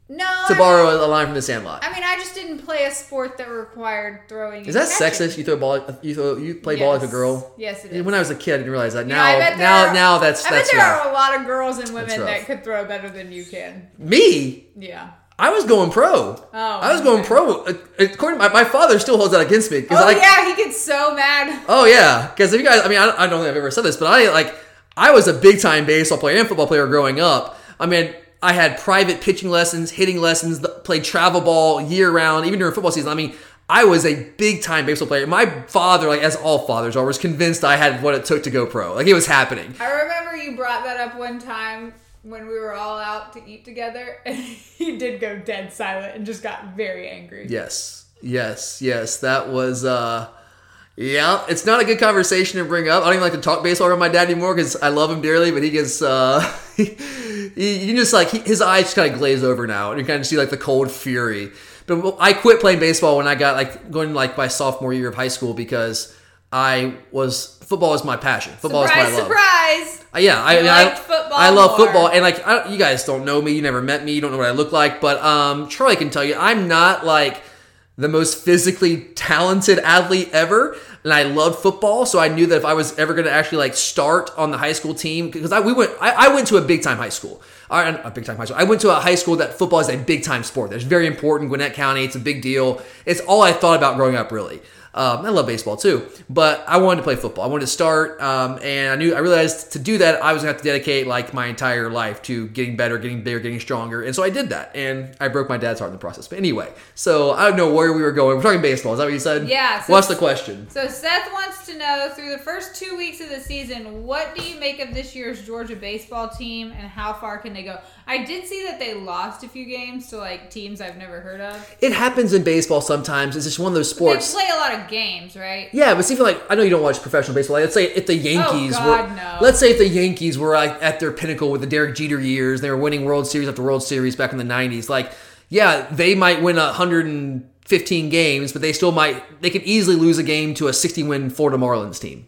No. To I borrow mean- a line from the Sandlot. I mean, I just didn't play a sport that required throwing. Is that catching. sexist? You throw ball. You throw. You play ball like a girl. Yes, it is. When I was a kid, I didn't realize that. You Now, now, are- now that's I that's bet there rough. are a lot of girls and women that could throw better than you can. Me, Yeah. I was going pro. Oh, I was going pro. Uh, According to my, my father, still holds that against me Oh I. yeah, he gets so mad. Oh yeah, because if you guys, I mean, I don't, I don't think I've ever said this, but I like, I was a big time baseball player and football player growing up. I mean, I had private pitching lessons, hitting lessons, played travel ball year round, even during football season. I mean, I was a big time baseball player. My father, like as all fathers are, was convinced I had what it took to go pro. Like it was happening. I remember you brought that up one time when we were all out to eat together, and he did go dead silent and just got very angry. Yes, yes, yes. That was. uh yeah, it's not a good conversation to bring up. I don't even like to talk baseball with my dad anymore because I love him dearly, but he gets, uh, he, you just like, he, his eyes just kind of glaze over now and you kind of see like the cold fury. But I quit playing baseball when I got like going like my sophomore year of high school because I was, football is my passion. Football surprise, is my love. surprise! Uh, Yeah, I, You I, I, football I love more. football, and like I, you guys don't know me, you never met me, you don't know what I look like, but um, Charlie can tell you, I'm not like the most physically talented athlete ever, and I loved football, so I knew that if I was ever going to actually like start on the high school team, because I we went, I, I went to a big time high school. Or, A big time high school. I went to a high school that football is a big time sport. That's very important. Gwinnett County, it's a big deal. It's all I thought about growing up, really. Um, I love baseball too, but I wanted to play football. I wanted to start, um, and I knew I realized to do that I was gonna have to dedicate like my entire life to getting better, getting bigger, getting stronger, and so I did that, and I broke my dad's heart in the process. But anyway, so I don't know where we were going. We're talking baseball. Is that what you said? Yeah, so- What's the question? So Seth wants to know through the first two weeks of the season, what do you make of this year's Georgia baseball team, and how far can they go? I did see that they lost a few games to like teams I've never heard of. It happens in baseball sometimes. It's just one of those sports. They play a lot of games, right? Yeah, but see, even like I know you don't watch professional baseball. Like, let's say if the oh, Yankees Oh, God, were, no. let's say if the Yankees were like at their pinnacle with the Derek Jeter years, they were winning World Series after World Series back in the '90s. Like, yeah, they might win a 115 games, but they still might. They could easily lose a game to a 60 win Florida Marlins team.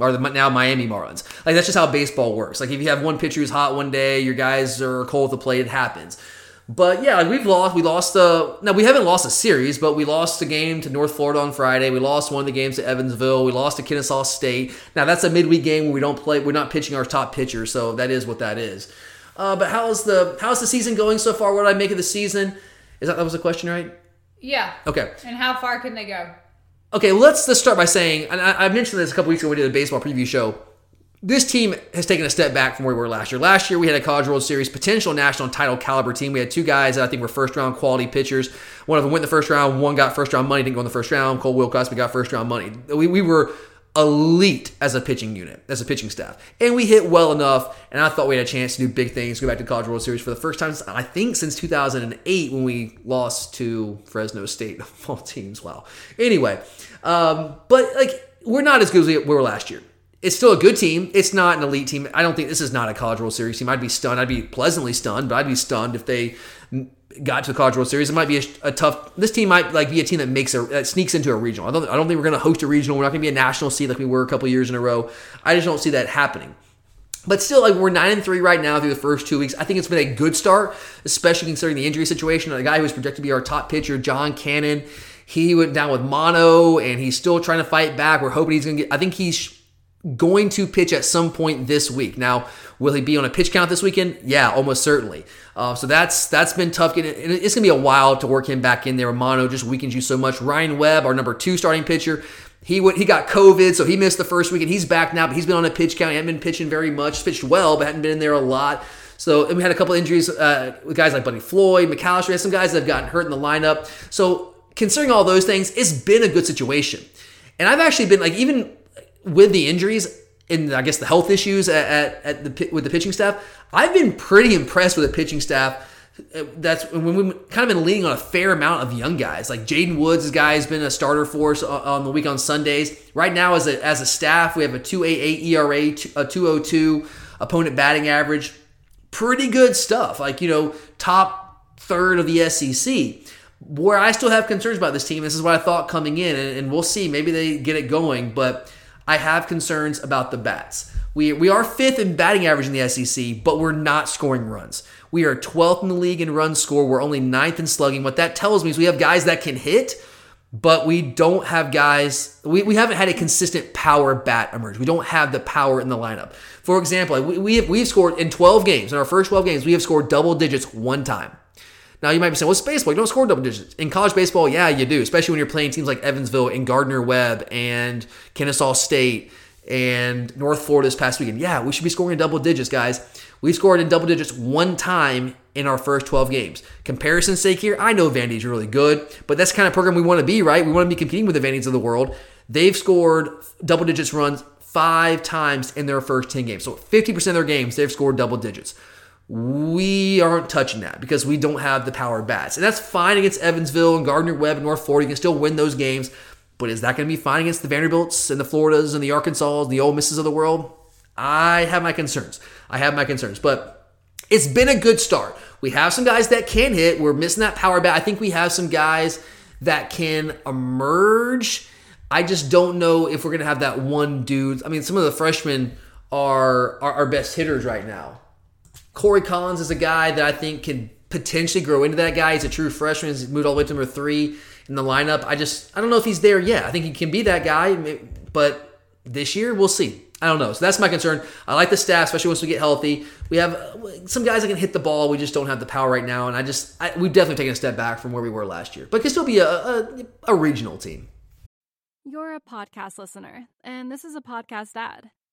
Or the now Miami Marlins. Like that's just how baseball works. Like if you have one pitcher who's hot one day, your guys are cold at the plate, it happens. But yeah, like we've lost. We lost the. Now we haven't lost a series, but we lost the game to North Florida on Friday. We lost one of the games to Evansville. We lost to Kennesaw State. Now that's a midweek game where we don't play. We're not pitching our top pitcher, so that is what that is. Uh, but how's the how's the season going so far? What did I make of the season? Is that that was the question, right? Yeah. Okay. And how far can they go? Okay, let's let's start by saying, and I, I mentioned this a couple weeks ago when we did a baseball preview show. This team has taken a step back from where we were last year. Last year, we had a College World Series potential national title caliber team. We had two guys that I think were first round quality pitchers. One of them went the first round. One got first round money, didn't go in the first round. Cole Wilcox, got first round money. We, we were elite as a pitching unit, as a pitching staff. And we hit well enough, and I thought we had a chance to do big things, go back to College World Series for the first time, I think, since 2008 when we lost to Fresno State of all teams. Wow. Anyway, um, but like, we're not as good as we were last year. It's still a good team. It's not an elite team. I don't think this is not a College World Series team. I'd be stunned. I'd be pleasantly stunned, but I'd be stunned if they got to the College World Series. It might be a, a, tough. This team might like be a team that makes a that sneaks into a regional. I don't. I don't think we're going to host a regional. We're not going to be a national seed like we were a couple years in a row. I just don't see that happening. But still, like we're nine and three right now through the first two weeks. I think it's been a good start, especially considering the injury situation. The guy who was projected to be our top pitcher, John Cannon, he went down with mono, and he's still trying to fight back. We're hoping he's going to get. I think he's going to pitch at some point this week. Now, will he be on a pitch count this weekend? Yeah, almost certainly. Uh, so that's that's been tough. Getting, it's going to be a while to work him back in there. Mono just weakens you so much. Ryan Webb, our number two starting pitcher, he went, he got COVID, so he missed the first week, and he's back now. But he's been on a pitch count. He hasn't been pitching very much. Pitched well, but hadn't been in there a lot. So we had a couple injuries uh, with guys like Buddy Floyd, McAllister. We had some guys that have gotten hurt in the lineup. So considering all those things, it's been a good situation. And I've actually been like even with the injuries and I guess the health issues at, at, at, the with the pitching staff, I've been pretty impressed with the pitching staff. That's when we've kind of been leaning on a fair amount of young guys. Like Jaden Woods, this guy has been a starter for us uh, on the week on Sundays. Right now, as a, as a staff, we have a 288 ERA, a 202 opponent batting average. Pretty good stuff. Like, you know, top third of the SEC. Where I still have concerns about this team, this is what I thought coming in, and, and we'll see. Maybe they get it going, but I have concerns about the bats. We, we are fifth in batting average in the SEC, but we're not scoring runs. We are 12th in the league in run score. We're only ninth in slugging. What that tells me is we have guys that can hit, but we don't have guys, we, we haven't had a consistent power bat emerge. We don't have the power in the lineup. For example, we, we have, we've scored in 12 games, in our first 12 games, we have scored double digits one time. Now you might be saying, "What's baseball? You don't score double digits in college baseball." Yeah, you do, especially when you're playing teams like Evansville and Gardner Webb and Kennesaw State and North Florida this past weekend. Yeah, we should be scoring in double digits, guys. We scored in double digits one time in our first 12 games. Comparison's sake here, I know Vandy's really good, but that's the kind of program we want to be, right? We want to be competing with the Vandy's of the world. They've scored double digits runs five times in their first 10 games. So 50% of their games, they've scored double digits we aren't touching that because we don't have the power bats. And that's fine against Evansville and Gardner Webb and North Florida. You can still win those games. But is that going to be fine against the Vanderbilts and the Floridas and the Arkansas and the Ole Misses of the world? I have my concerns. I have my concerns. But it's been a good start. We have some guys that can hit. We're missing that power bat. I think we have some guys that can emerge. I just don't know if we're going to have that one dude. I mean, some of the freshmen are, are our best hitters right now. Corey Collins is a guy that I think can potentially grow into that guy. He's a true freshman. He's moved all the way to number three in the lineup. I just I don't know if he's there yet. I think he can be that guy, but this year we'll see. I don't know. So that's my concern. I like the staff, especially once we get healthy. We have uh, some guys that can hit the ball. We just don't have the power right now, and I just I, we've definitely taken a step back from where we were last year, but can still be a, a, a regional team. You're a podcast listener, and this is a podcast ad.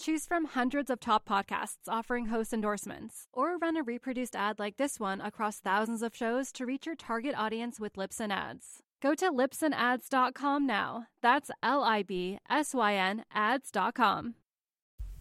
Choose from hundreds of top podcasts offering host endorsements, or run a reproduced ad like this one across thousands of shows to reach your target audience with Libsyn Ads. Go to libsynads.com now. That's L I B S Y N ads.com.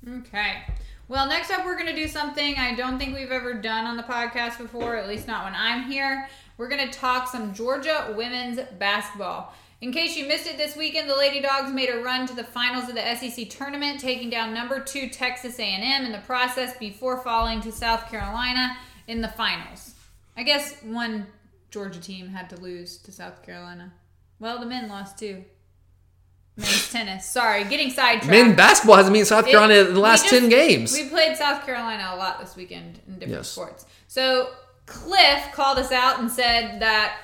Okay. Well, next up, we're going to do something I don't think we've ever done on the podcast before, at least not when I'm here. We're going to talk some Georgia women's basketball. In case you missed it this weekend, the Lady Dogs made a run to the finals of the SEC tournament, taking down number two Texas A&M in the process before falling to South Carolina in the finals. I guess one Georgia team had to lose to South Carolina. Well, the men lost too. Men's tennis. Sorry, getting sidetracked. Men basketball hasn't been South It- Carolina in the last just- 10 games. We played South Carolina a lot this weekend in different Yes. sports. So Cliff called us out and said that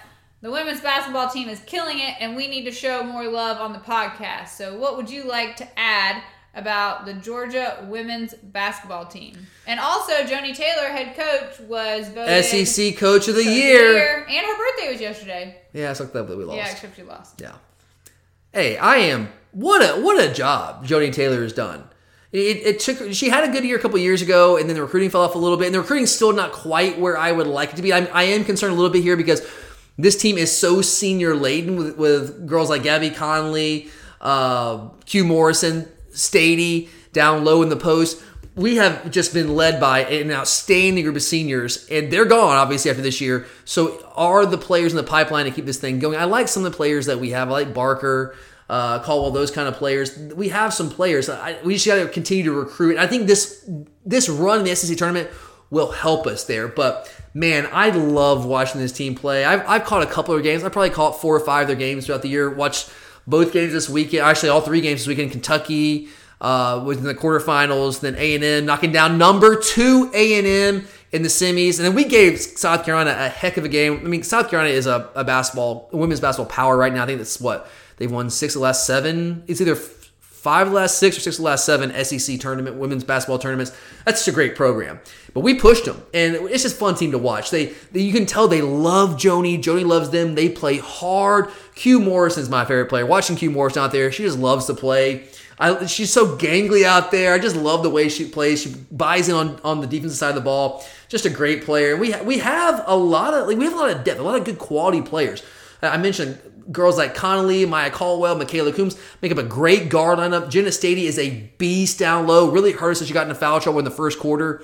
the women's basketball team is killing it and we need to show more love on the podcast. So what would you like to add about the Georgia women's basketball team? And also Joni Taylor, head coach, was voted SEC Coach of the the Year. And her birthday was yesterday. Yeah, it's like that we lost. Yeah, except she lost. Yeah. Hey, I am what a what a job Joni Taylor has done. It, it took she had a good year a couple years ago, and then the recruiting fell off a little bit, and the recruiting's still not quite where I would like it to be. I'm, I am concerned a little bit here because this team is so senior laden with, with girls like Gabby Connally, uh, Que Morrison, Staiti down low in the post. We have just been led by an outstanding group of seniors, and they're gone obviously after this year. So, are the players in the pipeline to keep this thing going? I like some of the players that we have. I like Barker, uh, Caldwell, those kind of players. We have some players. I, we just got to continue to recruit. I think this this run in the SEC tournament will help us there. But man, I love watching this team play. I've, I've caught a couple of games. I probably caught four or five of their games throughout the year. Watched both games this weekend. Actually, all three games this weekend. Kentucky uh, was in the quarterfinals. Then A and M knocking down number two A and M in the semis, and then we gave South Carolina a heck of a game. I mean, South Carolina is a, a basketball, a women's basketball power right now. I think that's what they've won six of the last seven. It's either five last six or six last seven SEC tournament women's basketball tournaments. That's just a great program. But we pushed them, and it's just fun team to watch. They, they you can tell they love Joni. Joni loves them. They play hard. Que Morrison's my favorite player. Watching Q Morrison out there, she just loves to play. I, she's so gangly out there. I just love the way she plays. She buys in on, on the defensive side of the ball. Just a great player. We ha- we have a lot of like we have a lot of depth, a lot of good quality players. I mentioned girls like Connally, Maya Caldwell, Mikayla Coombs make up a great guard lineup. Jenna Staiti is a beast down low. Really hurt us as she got into foul trouble in the first quarter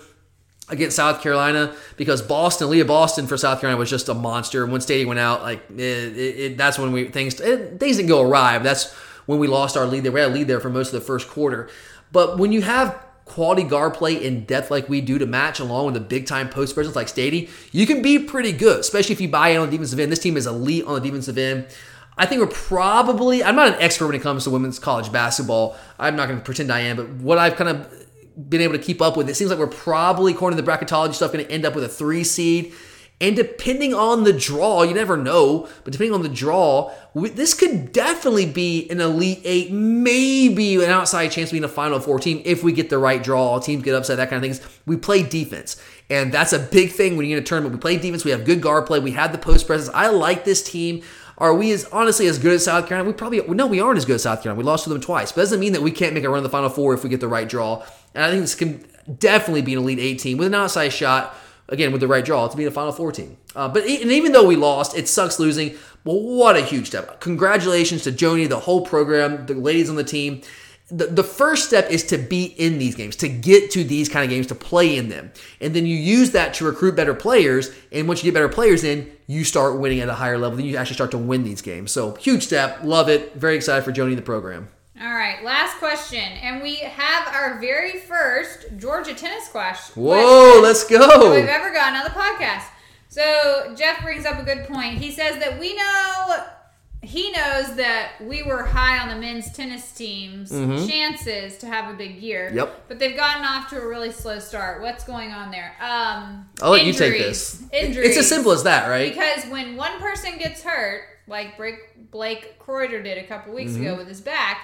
against South Carolina because Boston, Aliyah Boston for South Carolina was just a monster. When Staiti went out, like it, it, it, that's when we things things didn't go awry. That's when we lost our lead there. We had a lead there for most of the first quarter. But when you have quality guard play in depth like we do to match along with a big time post presence like Stady, you can be pretty good, especially if you buy in on the defensive end. This team is elite on the defensive end. I think we're probably, I'm not an expert when it comes to women's college basketball. I'm not going to pretend I am, but what I've kind of been able to keep up with, it seems like we're probably, according to the bracketology stuff, going to end up with a three seed. And depending on the draw, you never know, but depending on the draw, this could definitely be an Elite Eight, maybe an outside chance of being a Final Four team if we get the right draw. Teams get upset, that kind of things. We play defense, and that's a big thing when you get a tournament. We play defense, we have good guard play, we have the post presence. I like this team. Are we as honestly as good as South Carolina? We probably no, we aren't as good as South Carolina. We lost to them twice, but doesn't mean that we can't make a run in the Final Four if we get the right draw. And I think this can definitely be an Elite Eight team with an outside shot again with the right draw to be in a Final Four team. Uh, but and even though we lost, it sucks losing. But what a huge step! Congratulations to Joni, the whole program, the ladies on the team. The, the first step is to be in these games, to get to these kind of games, to play in them. And then you use that to recruit better players. And once you get better players in, you start winning at a higher level. Then you actually start to win these games. So huge step. Love it. Very excited for Joni and the program. All right, last question. And we have our very first Georgia tennis question. Whoa, let's go. we've ever gotten on the podcast. So Jeff brings up a good point. He says that we know he knows that we were high on the men's tennis team's Mhm. chances to have a big year. Yep. But they've gotten off to a really slow start. What's going on there? Um I'll let you take this. Injuries. It's as simple as that, right? Because when one person gets hurt, like Blake, Croyder did a couple weeks Mhm. ago with his back,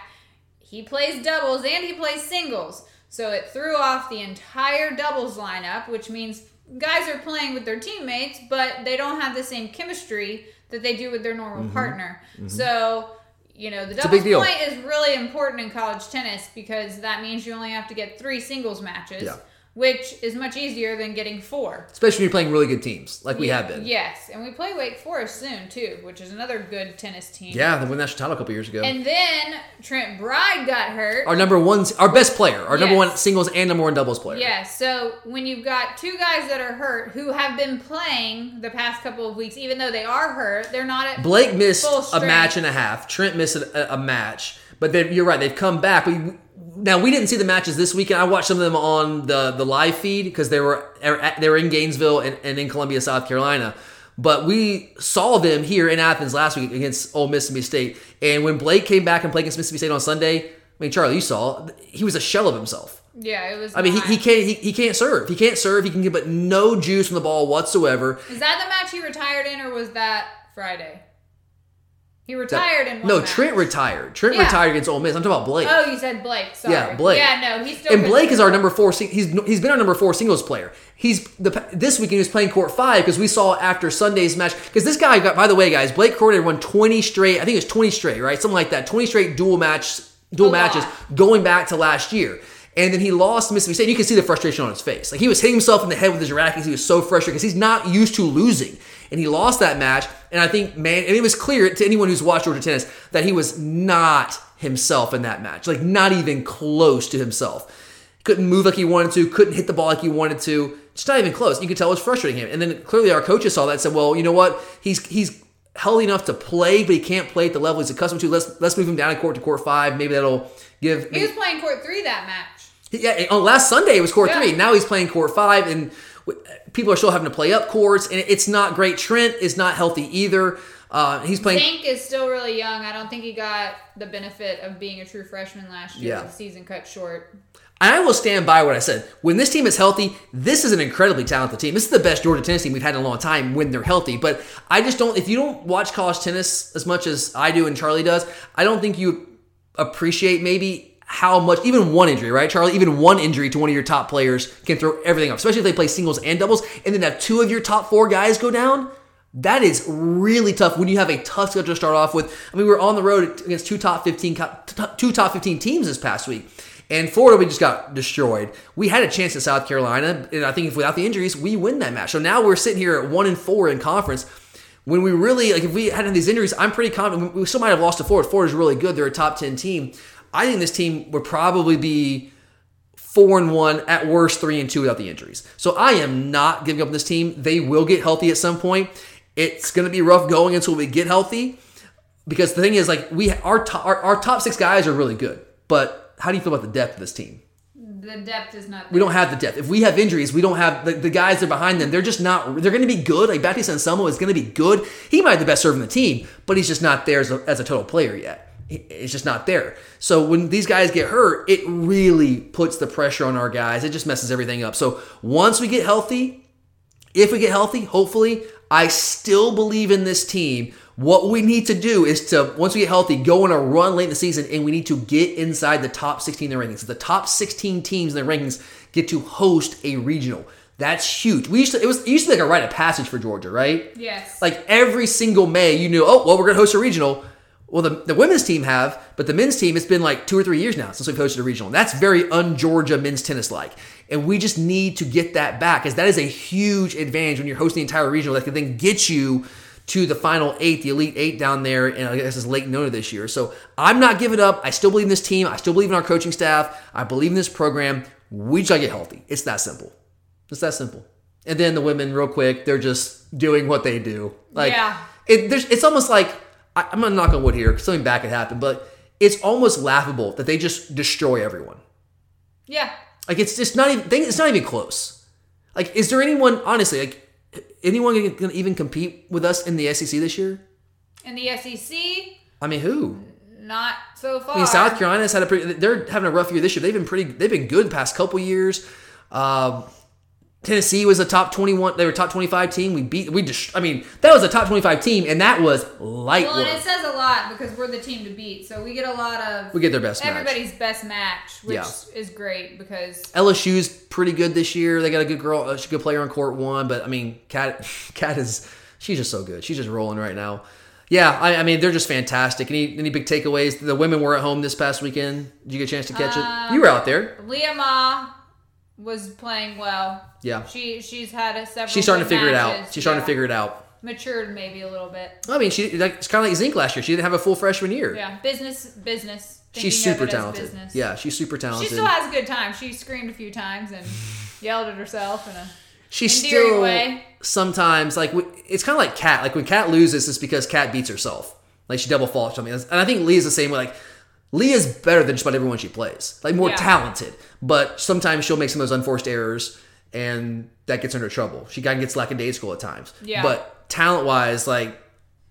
he plays doubles and he plays singles. So it threw off the entire doubles lineup, which means guys are playing with their teammates, but they don't have the same chemistry that they do with their normal Mhm. partner. Mhm. So, you know, the doubles point is really important in college tennis because that means you only have to get three singles matches. Yeah. Which is much easier than getting four. especially when you're playing really good teams like we have been. Yes, and we play Wake Forest soon too, which is another good tennis team. Yeah, they won national title a couple years ago. And then Trent Bryde got hurt. our number one, our best player, our number one singles and number one doubles player. Yeah, so when you've got two guys that are hurt who have been playing the past couple of weeks, even though they are hurt, they're not at Blake missed a match and a half. Trent missed a, a match, but they, you're right. They've come back. We, now we didn't see the matches this weekend. I watched some of them on the the live feed because they were they were in Gainesville and, and in Columbia, South Carolina. But we saw them here in Athens last week against Ole Mississippi State. And when Blake came back and played against Mississippi State on Sunday, I mean, Charlie, you saw he was a shell of himself. Yeah, it was. I mean, he, he can't he, he can't serve. He can't serve. He can get but no juice from the ball whatsoever. Is that the match he retired in, or was that Friday? He retired in one no, match. Trent retired. Trent Yeah. retired against Ole Miss. I'm talking about Blake. Oh, you said Blake. Sorry. Yeah, Blake. Yeah, no, he's still. and. Blake is our number four. He's he's been our number four singles player. He's the this weekend he was playing court five because we saw after Sunday's match because this guy got by the way guys Blake Croyder won twenty straight. I think it was twenty straight right something like that. Twenty straight dual match dual A lot. matches going back to last year. And then he lost to Mississippi State. You can see the frustration on his face. Like he was hitting himself in the head with his racket. 'cause He was so frustrated because he's not used to losing. And he lost that match. And I think, man, and it was clear to anyone who's watched Georgia tennis that he was not himself in that match. Like not even close to himself. Couldn't move like he wanted to. Couldn't hit the ball like he wanted to. Just not even close. You could tell it was frustrating him. And then clearly our coaches saw that and said, well, you know what? He's he's healthy enough to play, but he can't play at the level he's accustomed to. Let's let's move him down to court to court five. Maybe that'll give. He was playing court three that match. Yeah, on last Sunday it was court Yeah. three. Now he's playing court five, and people are still having to play up courts, and it's not great. Trent is not healthy either. Uh, he's playing. Zink is still really young. I don't think he got the benefit of being a true freshman last year. Yeah. The season cut short. I will stand by what I said. When this team is healthy, this is an incredibly talented team. This is the best Georgia tennis team we've had in a long time when they're healthy. But I just don't. If you don't watch college tennis as much as I do and Charlie does, I don't think you appreciate maybe how much even one injury, right, Charlie? Even one injury to one of your top players can throw everything off. Especially if they play singles and doubles, and then have two of your top four guys go down. That is really tough when you have a tough schedule to start off with. I mean, we were on the road against two top 15, co- t- two top 15 teams this past week. And Florida, we just got destroyed. We had a chance at South Carolina, and I think if without the injuries, we win that match. So now we're sitting here at one and four in conference. When we really like, if we hadn't had these injuries, I'm pretty confident we still might have lost to Florida. Florida's really good; they're a top ten team. I think this team would probably be four and one at worst, three and two without the injuries. So I am not giving up on this team. They will get healthy at some point. It's going to be rough going until we get healthy because the thing is, like we our top our, our top six guys are really good, but how do you feel about the depth of this team? The depth is not. We don't have the depth. If we have injuries, we don't have the, the guys that are behind them. They're just not. They're going to be good. Like Baptiste Anselmo is going to be good. He might be the best server in the team, but he's just not there as a, as a total player yet. It's just not there. So when these guys get hurt, it really puts the pressure on our guys. It just messes everything up. So once we get healthy, if we get healthy, hopefully, I still believe in this team. What we need to do is to, once we get healthy, go on a run late in the season and we need to get inside the top 16 in the rankings. The top 16 teams in the rankings get to host a regional. That's huge. We used to, it was, it used to be like a rite of passage for Georgia, right? Yes. Like every single May, you knew, oh, well, we're going to host a regional. Well, the, the women's team have, but the men's team, it's been like two or three years now since we've hosted a regional. And that's very un-Georgia men's tennis like. And we just need to get that back because that is a huge advantage when you're hosting the entire regional that can then get you to the final eight, the elite eight down there, and I guess it's Lake Nona this year. So I'm not giving up. I still believe in this team. I still believe in our coaching staff. I believe in this program. We just gotta get healthy. It's that simple. It's that simple. And then the women, real quick, they're just doing what they do. Like, Yeah. it, there's, it's almost like I, I'm gonna knock on wood here something bad could happen, but it's almost laughable that they just destroy everyone. yeah. Like it's just not even. It's not even close. Like, is there anyone honestly like anyone gonna, gonna even compete with us in the SEC this year? In the SEC, I mean, who? not so far. I mean, South Carolina's had a pretty. They're having a rough year this year. They've been pretty. They've been good the past couple years. Um, Tennessee was a top twenty-one. They were top twenty-five team. We beat. We just. I mean, that was a top twenty-five team, and that was light Well, and it says a lot because we're the team to beat, so we get a lot of We get their best match. everybody's best match, which Yeah. is great because LSU's pretty good this year. They got a good girl, a good player on court one. But I mean, Cat, Cat is she's just so good. She's just rolling right now. Yeah, I, I mean they're just fantastic. Any any big takeaways? The women were at home this past weekend. Did you get a chance to catch it? You were out there. Um, Lea Ma was playing well. Yeah. She she's had a several. She's starting to figure it out. She's starting to figure it out. Matured maybe a little bit. I mean, she like, it's kind of like Zink last year. She didn't have a full freshman year. Yeah, business business. She's super talented. Yeah, she's super talented. She still has a good time. She screamed a few times and yelled at herself in a she's still way. sometimes like it's kind of like Cat. Like when Cat loses, it's because Cat beats herself. Like she double faults something. And I think Leah's the same way. Like Leah's better than just about everyone she plays. Like more Yeah. talented, but sometimes she'll make some of those unforced errors, and that gets her into trouble. She kind of gets lackadaisical at times. Yeah. But talent wise, like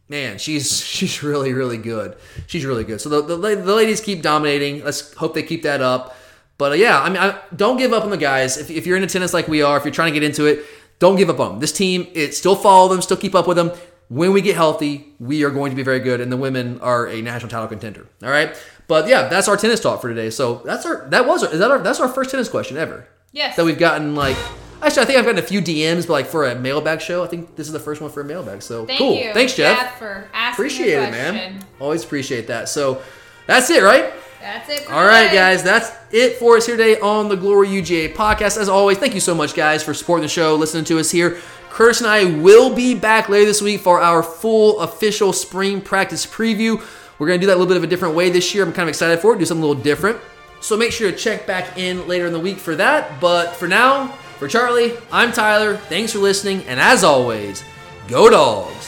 man, she's she's really really good. She's really good. So the the, the ladies keep dominating. Let's hope they keep that up. But uh, yeah, I mean, I, don't give up on the guys. If, if you're into tennis like we are, if you're trying to get into it, don't give up on them. This team, it still follow them, still keep up with them. When we get healthy, we are going to be very good, and the women are a national title contender. All right, but yeah, that's our tennis talk for today. So that's our that was our, is that our that's our first tennis question ever Yes. that we've gotten like. Actually, I think I've gotten a few DMs, but like for a mailbag show, I think this is the first one for a mailbag. So Thank cool. you. Thanks, Jeff. for asking Appreciate the it, man. Always appreciate that. So that's it, right? That's it. All right, today. guys, that's it for us here today on the Glory UGA podcast. As always, thank you so much, guys, for supporting the show, listening to us here. Curtis and I will be back later this week for our full official spring practice preview. We're going to do that a little bit of a different way this year. I'm kind of excited for it, do something a little different. So make sure to check back in later in the week for that. But for now, for Charlie, I'm Tyler. Thanks for listening. And as always, go dogs.